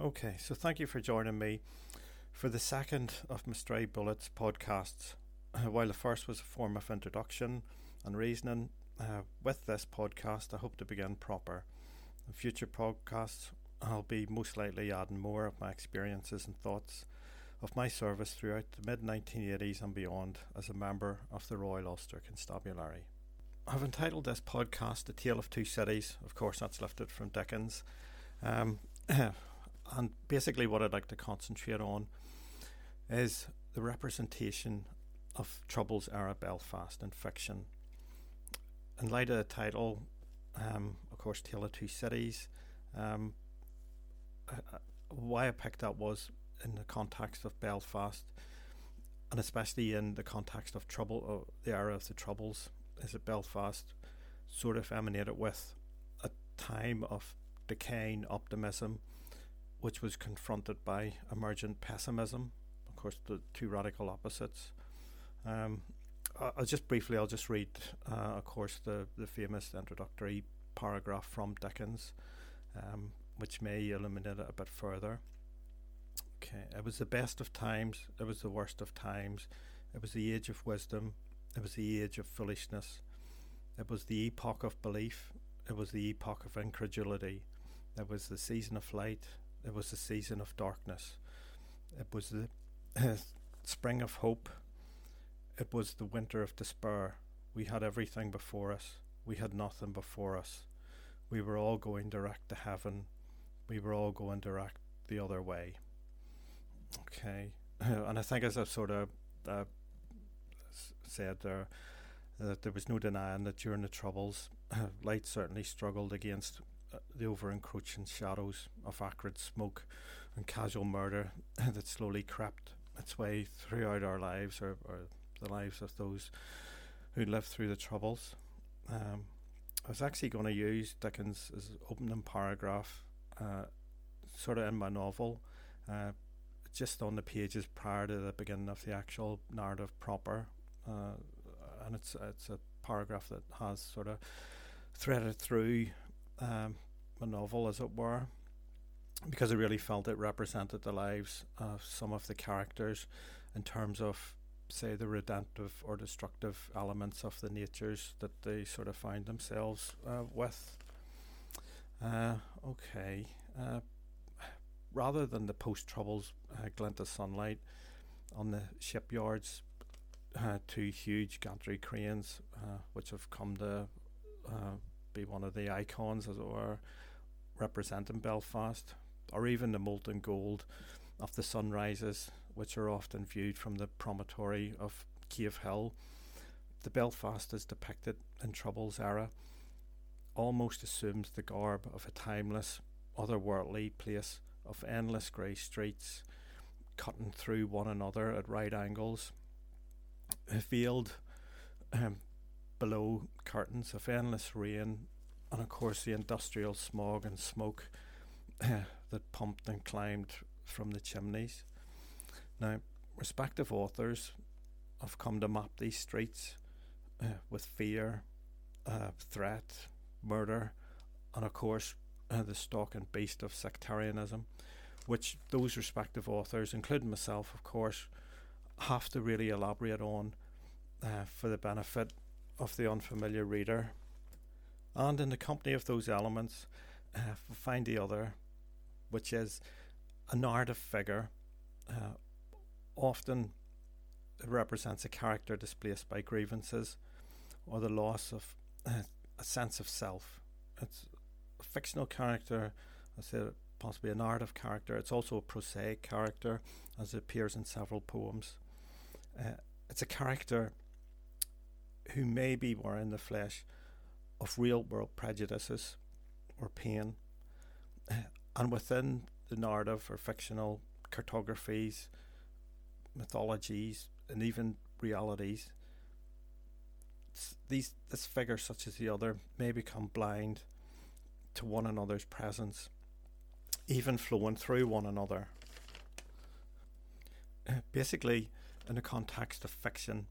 Okay, so thank you for joining me for the second of my Stray Bullets podcasts. While the first was a form of introduction and reasoning, uh, with this podcast, I hope to begin proper. In future podcasts, I'll be most likely adding more of my experiences and thoughts of my service throughout the mid 1980s and beyond as a member of the Royal Ulster Constabulary. I've entitled this podcast The Tale of Two Cities. Of course, that's lifted from Dickens. Um, and basically, what I'd like to concentrate on is the representation of Troubles era Belfast in fiction. In light of the title, um, of course, Tale of Two Cities, um, uh, why I picked that was in the context of Belfast, and especially in the context of trouble, uh, the era of the Troubles, is that Belfast sort of emanated with a time of decaying optimism, which was confronted by emergent pessimism. Of course, the two radical opposites. Um, I'll just briefly, I'll just read, uh, of course, the, the famous introductory paragraph from Dickens, um, which may illuminate it a bit further. Okay, it was the best of times, it was the worst of times, it was the age of wisdom, it was the age of foolishness, it was the epoch of belief, it was the epoch of incredulity, it was the season of light, it was the season of darkness, it was the spring of hope, it was the winter of despair. We had everything before us, we had nothing before us. We were all going direct to heaven, we were all going direct the other way. Okay, and I think as I've sort of uh, said there, that there was no denying that during the Troubles, light certainly struggled against the over encroaching shadows of acrid smoke and casual murder that slowly crept its way throughout our lives or, or the lives of those who lived through the Troubles. Um, I was actually going to use Dickens' opening paragraph, uh, sort of in my novel, uh, just on the pages prior to the beginning of the actual narrative proper. Uh, and it's it's a paragraph that has sort of threaded through um, my novel, as it were, because I really felt it represented the lives of some of the characters in terms of say the redemptive or destructive elements of the natures that they sort of find themselves uh, with. Uh, okay. Uh, rather than the post troubles uh, glint of sunlight on the shipyards, uh, two huge gantry cranes, uh, which have come to be one of the icons, as it were, representing Belfast, or even the molten gold of the sunrises which are often viewed from the promontory of Cave Hill. The Belfast is depicted in Troubles era almost assumes the garb of a timeless, otherworldly place of endless grey streets cutting through one another at right angles, veiled um, below curtains of endless rain, and of course the industrial smog and smoke that pumped and climbed from the chimneys. Now, respective authors have come to map these streets uh, with fear, uh, threat, murder, and of course uh, the stock and beast of sectarianism, which those respective authors, including myself, of course, have to really elaborate on uh, for the benefit of the unfamiliar reader. And in the company of those elements, uh, find the other, which is a narrative figure uh, often it represents a character displaced by grievances or the loss of uh, a sense of self. It's a fictional character, I say possibly a narrative character. It's also a prosaic character, as it appears in several poems. Uh, it's a character who may be wearing the flesh of real world prejudices or pain. And within the narrative or fictional cartographies, mythologies, and even realities, these this figure such as the other may become blind to one another's presence, even flowing through one another. Basically, in the context of fiction,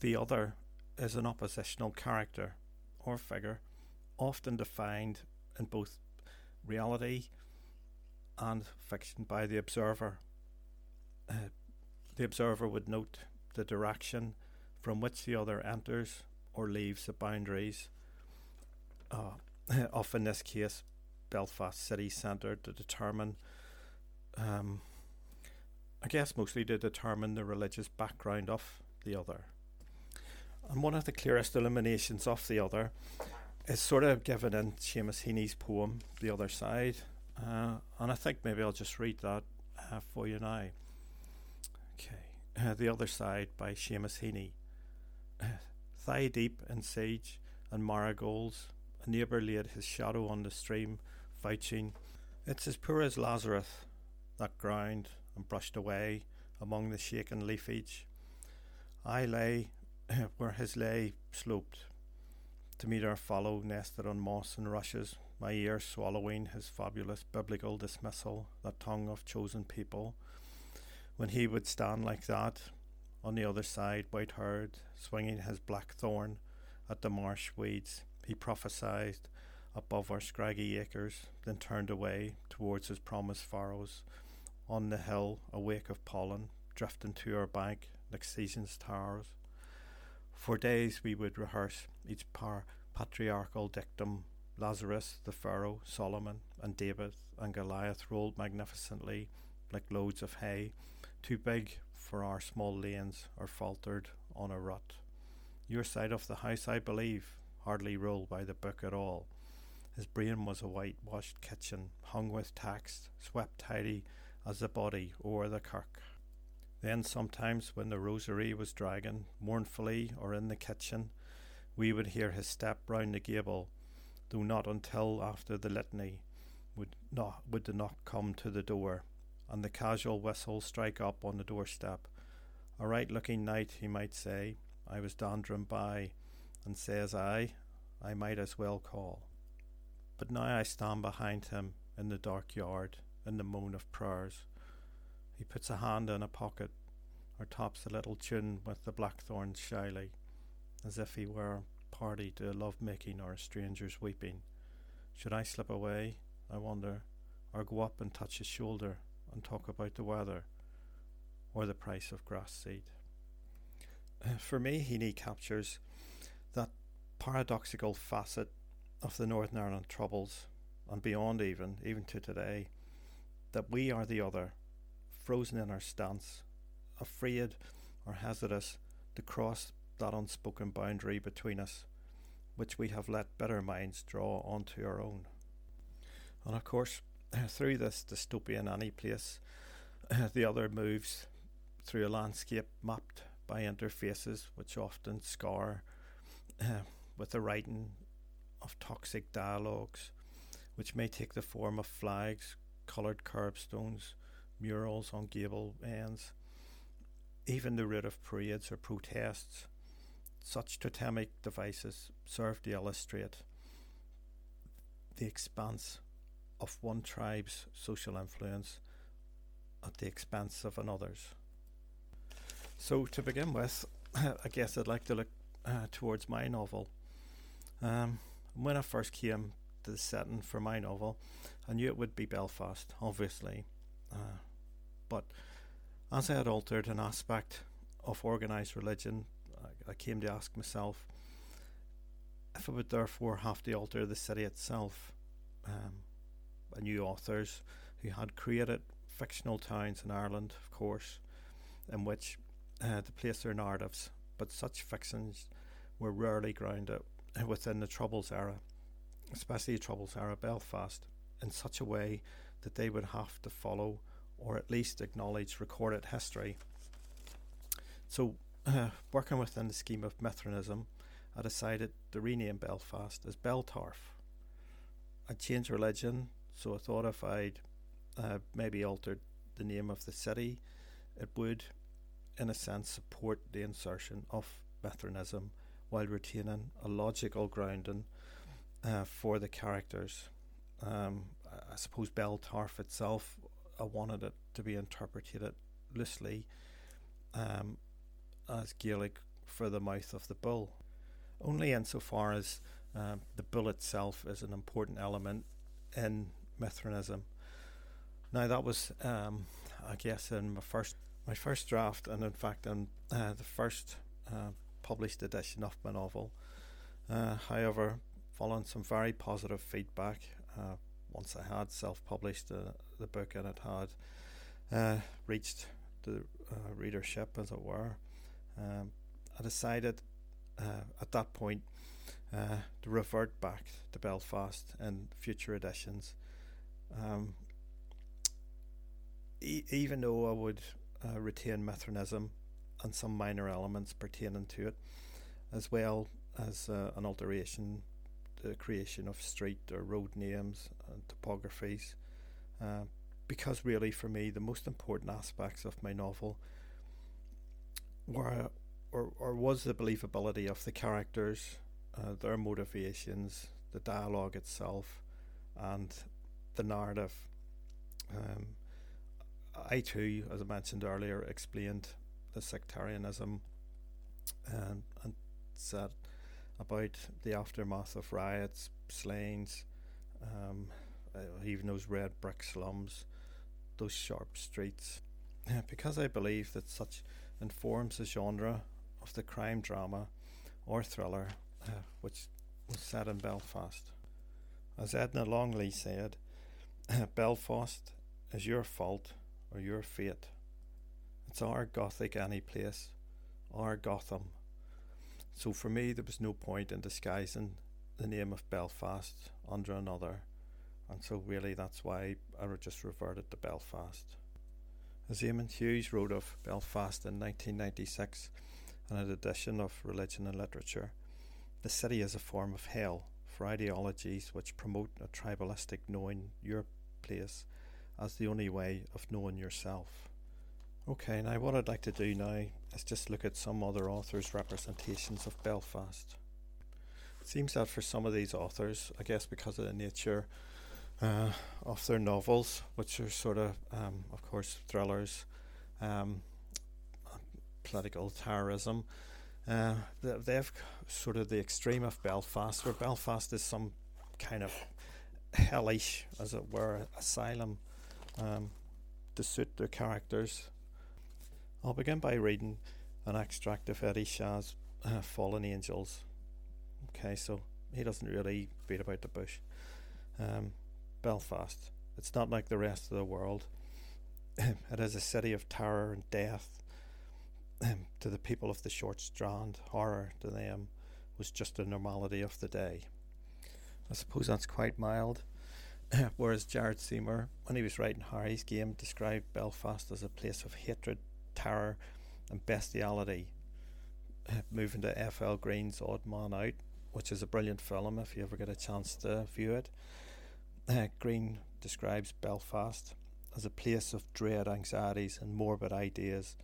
the other is an oppositional character or figure, often defined in both reality and fiction by the observer. Uh, the observer would note the direction from which the other enters or leaves the boundaries uh, of, in this case, Belfast city centre to determine, um, I guess, mostly to determine the religious background of the other. And one of the clearest illuminations of the other is sort of given in Seamus Heaney's poem, The Other Side. Uh, and I think maybe I'll just read that uh, for you now. Okay. Uh, the Other Side by Seamus Heaney. Thigh deep in sage and marigolds, a neighbour laid his shadow on the stream, vouching, It's as poor as Lazarus, that ground and brushed away among the shaken leafage. I lay where his lay sloped, to meet our follow nested on moss and rushes, my ear swallowing his fabulous biblical dismissal, that tongue of chosen people. When he would stand like that, on the other side, white haired, swinging his black thorn at the marsh weeds, he prophesied above our scraggy acres, then turned away towards his promised furrows. On the hill, a wake of pollen, drifting to our bank like season's towers. For days we would rehearse each par- patriarchal dictum. Lazarus, the Pharaoh, Solomon, and David and Goliath rolled magnificently like loads of hay, too big for our small lanes, or faltered on a rut. Your side of the house, I believe, hardly rolled by the book at all. His brain was a whitewashed kitchen, hung with text, swept tidy as the body o'er the kirk. Then sometimes when the rosary was dragging mournfully or in the kitchen, we would hear his step round the gable, though not until after the litany would not would the knock come to the door, and the casual whistle strike up on the doorstep. A right looking night, he might say. I was dandering by, and says I, I might as well call. But now I stand behind him in the dark yard, in the moan of prayers. He puts a hand in a pocket, or tops a little tune with the blackthorns shyly, as if he were party to love making or a stranger's weeping. Should I slip away, I wonder, or go up and touch his shoulder and talk about the weather, or the price of grass seed? Uh, for me, Heaney captures that paradoxical facet of the Northern Ireland troubles, and beyond even, even to today, that we are the other frozen in our stance, afraid or hesitant to cross that unspoken boundary between us, which we have let better minds draw onto our own. And of course, through this dystopian any place, the other moves through a landscape mapped by interfaces which often scar uh, with the writing of toxic dialogues, which may take the form of flags, coloured curbstones, murals on gable ends, even the route of parades or protests. Such totemic devices serve to illustrate the expanse of one tribe's social influence at the expense of another's. So, to begin with, I guess I'd like to look uh, towards my novel. Um, when I first came to the setting for my novel, I knew it would be Belfast, obviously. Uh, but as I had altered an aspect of organised religion, I, I came to ask myself if I would therefore have to alter the city itself. Um, I knew authors who had created fictional towns in Ireland, of course, in which uh, to place their narratives, but such fictions were rarely grounded within the Troubles era, especially the Troubles era Belfast, in such a way that they would have to follow or at least acknowledge recorded history. So, uh, working within the scheme of Mithranism, I decided to rename Belfast as Beltarf. I changed religion, so I thought if I'd uh, maybe altered the name of the city, it would, in a sense, support the insertion of Mithranism while retaining a logical grounding uh, for the characters. Um, I suppose Beltarf itself I wanted it to be interpreted loosely um, as Gaelic for the mouth of the bull, only insofar as um, the bull itself is an important element in Mithranism. Now that was, um, I guess, in my first my first draft, and in fact, in uh, the first uh, published edition of my novel. Uh, however, following some very positive feedback, uh, once I had self-published the, the book and it had uh, reached the uh, readership, as it were, um, I decided at that point to revert back to Belfast in future editions. Um, e- even though I would uh, retain Mithranism and some minor elements pertaining to it, as well as uh, an alteration, the creation of street or road names and topographies. Uh, because really, for me, the most important aspects of my novel were or, or was the believability of the characters, uh, their motivations, the dialogue itself, and the narrative. Um, I too, as I mentioned earlier, explained the sectarianism and, and said about the aftermath of riots, slayings, um, uh, even those red brick slums, those sharp streets. because I believe that such informs the genre of the crime drama or thriller uh, which was set in Belfast. As Edna Longley said, Belfast is your fault or your fate. It's our Gothic any place, our Gotham. So for me, there was no point in disguising the name of Belfast under another, and so really that's why I just reverted to Belfast. As Eamon Hughes wrote of Belfast in 1996 in an edition of Religion and Literature, the city is a form of hell for ideologies which promote a tribalistic knowing your place as the only way of knowing yourself. Okay, now what I'd like to do now is just look at some other authors' representations of Belfast. It seems that for some of these authors, I guess because of the nature uh, of their novels, which are sort of, um, of course, thrillers, um, political terrorism, uh, they have sort of the extreme of Belfast, where Belfast is some kind of hellish, as it were, asylum um, to suit their characters. I'll begin by reading an extract of Eddie Shah's uh, Fallen Angels. Okay, so he doesn't really beat about the bush. Um, Belfast. It's not like the rest of the world. it is a city of terror and death. to the people of the short strand, horror to them was just the normality of the day. I suppose that's quite mild. Whereas Gerald Seymour, when he was writing Harry's Game, described Belfast as a place of hatred, terror, and bestiality. Moving to F.L. Green's Odd Man Out, which is a brilliant film if you ever get a chance to view it. Uh, Green describes Belfast as a place of dread anxieties and morbid ideas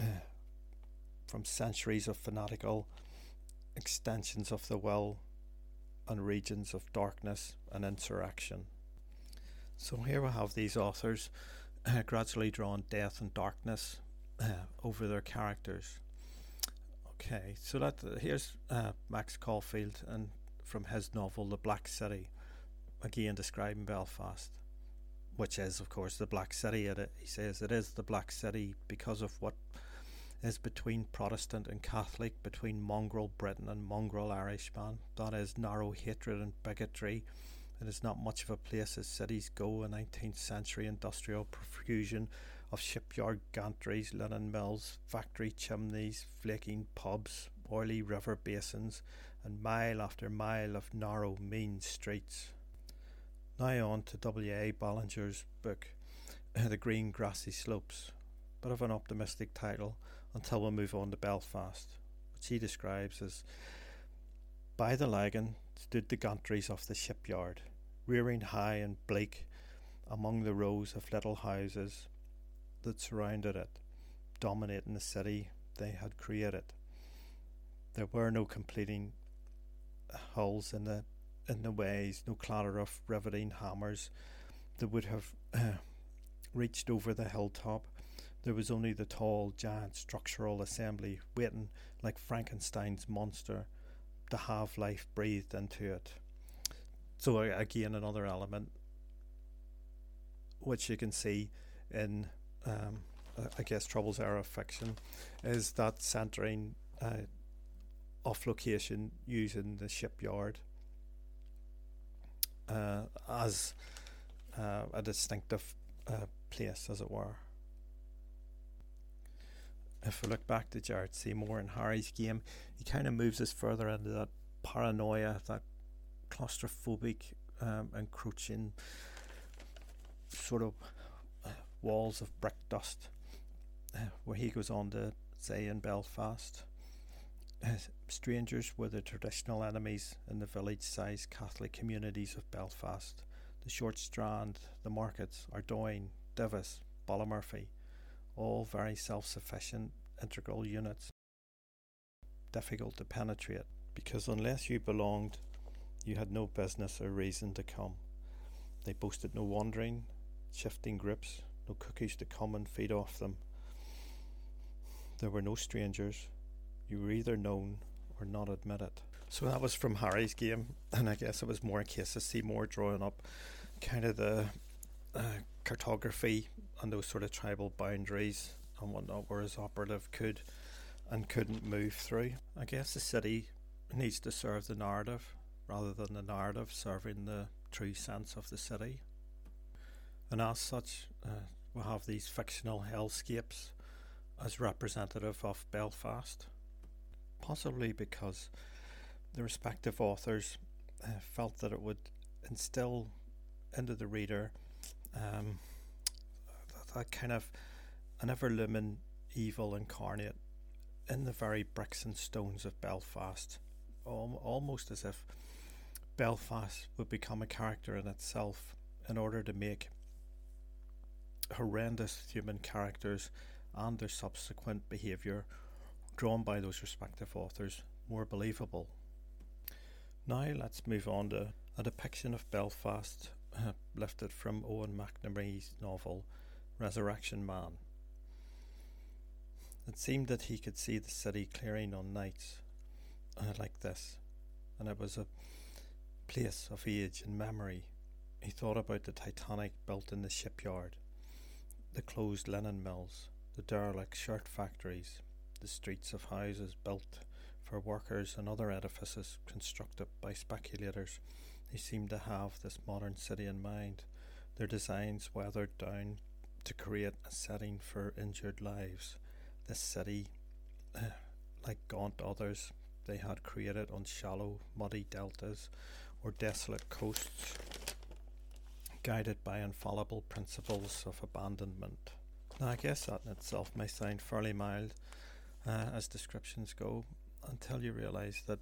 uh, from centuries of fanatical extensions of the will and regions of darkness and insurrection. So here we have these authors uh, gradually drawing death and darkness uh, over their characters. Okay, so that uh, here's uh, Max Caulfield and from his novel The Black City, again describing Belfast, which is of course the Black City. It, he says it is the Black City because of what is between Protestant and Catholic, between mongrel Briton and mongrel Irishman. That is narrow hatred and bigotry. It is not much of a place as cities go, a 19th century industrial profusion of shipyard gantries, linen mills, factory chimneys, flaking pubs, oily river basins, and mile after mile of narrow, mean streets. Now on to W.A. Ballinger's book, The Green Grassy Slopes. Bit of an optimistic title, until we move on to Belfast, which he describes as By the Lagan stood the gantries of the shipyard, rearing high and bleak among the rows of little houses that surrounded it, dominating the city they had created. There were no completing hulls in the in the ways, no clatter of riveting hammers that would have reached over the hilltop there was only the tall, giant structural assembly waiting like Frankenstein's monster to have life breathed into it. So, again, another element which you can see in, um, I guess, Troubles era fiction, is that centering uh, off location using the shipyard uh, as uh, a distinctive uh, place, as it were. If we look back to Gerald Seymour and Harry's game, he kind of moves us further into that paranoia, that claustrophobic, um, encroaching sort of uh, walls of brick dust, uh, where he goes on to say in Belfast. Uh, strangers were the traditional enemies in the village sized Catholic communities of Belfast. The Short Strand, the markets, Ardoyne, Divis, Ballymurphy, all very self sufficient integral units. Difficult to penetrate because unless you belonged, you had no business or reason to come. They boasted no wandering, shifting groups, no cookies to come and feed off them. There were no strangers. You were either known or not admitted. So that was from Harry's game, and I guess it was more a case of Seymour drawing up kind of the uh, cartography and those sort of tribal boundaries and whatnot, where his operative could and couldn't move through. I guess the city needs to serve the narrative rather than the narrative serving the true sense of the city. And as such, uh, we have these fictional hellscapes as representative of Belfast, possibly because the respective authors uh, felt that it would instill into the reader um, that kind of an ever looming evil incarnate in the very bricks and stones of Belfast, almost as if Belfast would become a character in itself in order to make horrendous human characters and their subsequent behaviour drawn by those respective authors more believable. Now let's move on to a depiction of Belfast lifted from Eoin McNamee's novel Resurrection Man. It seemed that he could see the city clearing on nights uh, like this, and it was a place of age and memory. He thought about the Titanic built in the shipyard, the closed linen mills, the derelict shirt factories, the streets of houses built for workers and other edifices constructed by speculators. They seemed to have this modern city in mind, their designs weathered down to create a setting for injured lives this city, like gaunt others they had created on shallow, muddy deltas or desolate coasts, guided by infallible principles of abandonment. Now, I guess that in itself may sound fairly mild uh, as descriptions go until you realise that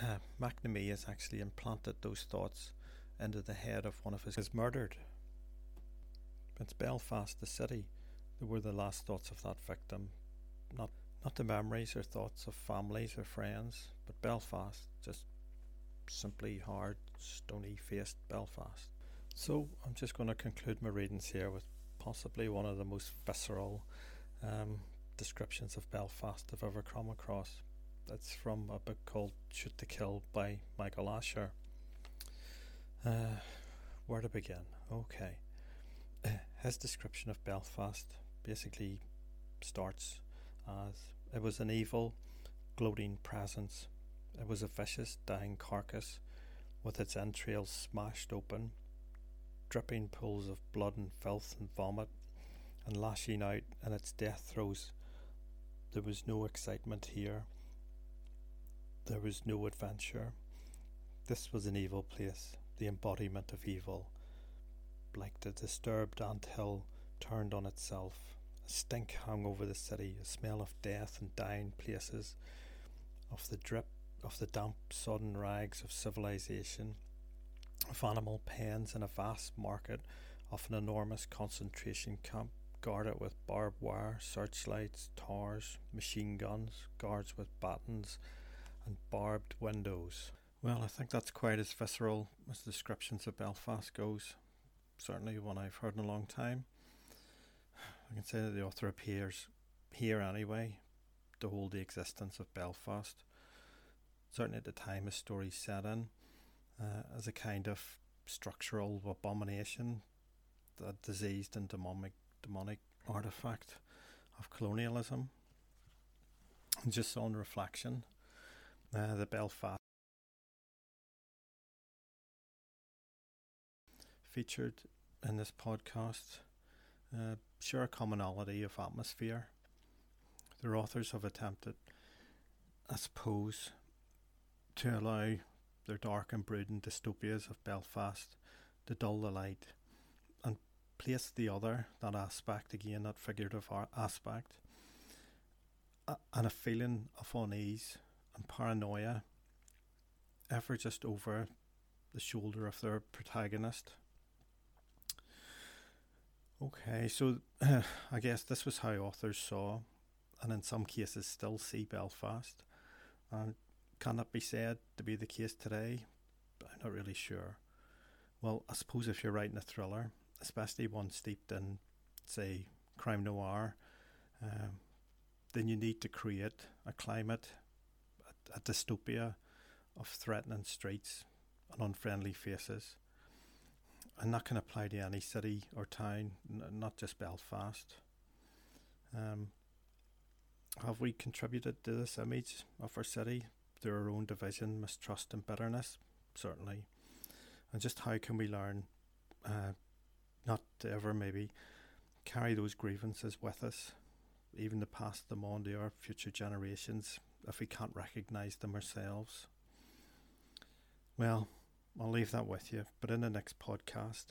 uh, McNamee has actually implanted those thoughts into the head of one of his murdered. It's Belfast, the city, they were the last thoughts of that victim, not not the memories or thoughts of families or friends, but Belfast, just simply hard, stony faced Belfast. So I'm just going to conclude my readings here with possibly one of the most visceral um, descriptions of Belfast I've ever come across. It's from a book called Shoot to Kill by Michael Asher. Uh, where to begin? Okay. His description of Belfast basically starts as it was an evil, gloating presence. It was a vicious, dying carcass with its entrails smashed open, dripping pools of blood and filth and vomit, and lashing out in its death throes. There was no excitement here. There was no adventure. This was an evil place, the embodiment of evil, like the disturbed ant hill turned on itself. A stink hung over the city, a smell of death and dying places, of the drip of the damp, sodden rags of civilization, of animal pens in a vast market, of an enormous concentration camp guarded with barbed wire, searchlights, towers, machine guns, guards with batons, and barbed windows. Well, I think that's quite as visceral as descriptions of Belfast goes. Certainly one I've heard in a long time. I can say that the author appears here anyway to hold the existence of Belfast. Certainly at the time his story set in, uh, as a kind of structural abomination a diseased and demonic, demonic artifact of colonialism. And just on reflection, uh, the Belfast featured in this podcast uh, share a commonality of atmosphere. Their authors have attempted, I suppose, to allow their dark and brooding dystopias of Belfast to dull the light and place the other, that aspect again, that figurative aspect, and a feeling of unease and paranoia ever just over the shoulder of their protagonist. Okay, so uh, I guess this was how authors saw, and in some cases still see Belfast. And can that be said to be the case today? I'm not really sure. Well, I suppose if you're writing a thriller, especially one steeped in, say, crime noir, um, then you need to create a climate, a, a dystopia of threatening streets and unfriendly faces. And that can apply to any city or town, n- not just Belfast. Um, have we contributed to this image of our city through our own division, mistrust, and bitterness? Certainly. And just how can we learn uh, not to ever maybe carry those grievances with us, even to pass them on to our future generations if we can't recognise them ourselves? Well, I'll leave that with you. But in the next podcast,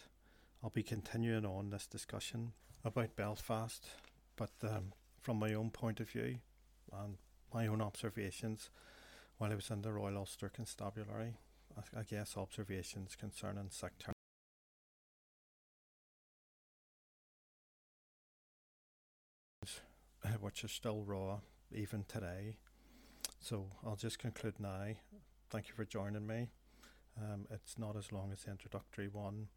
I'll be continuing on this discussion about Belfast, but um, from my own point of view and my own observations while I was in the Royal Ulster Constabulary. I, I guess observations concerning sectarianism. Which are still raw even today. So I'll just conclude now. Thank you for joining me. Um, it's not as long as the introductory one.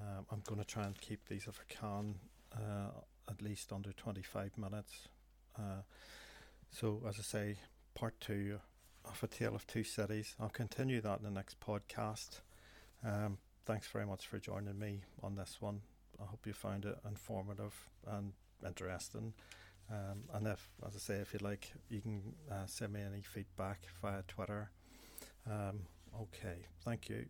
Um, I'm going to try and keep these if I can uh, at least under 25 minutes. Uh, so, as I say, part two of A Tale of Two Cities. I'll continue that in the next podcast. Um, thanks very much for joining me on this one. I hope you found it informative and interesting. Um, and if, as I say, if you'd like, you can uh, send me any feedback via Twitter. Um, Okay, thank you.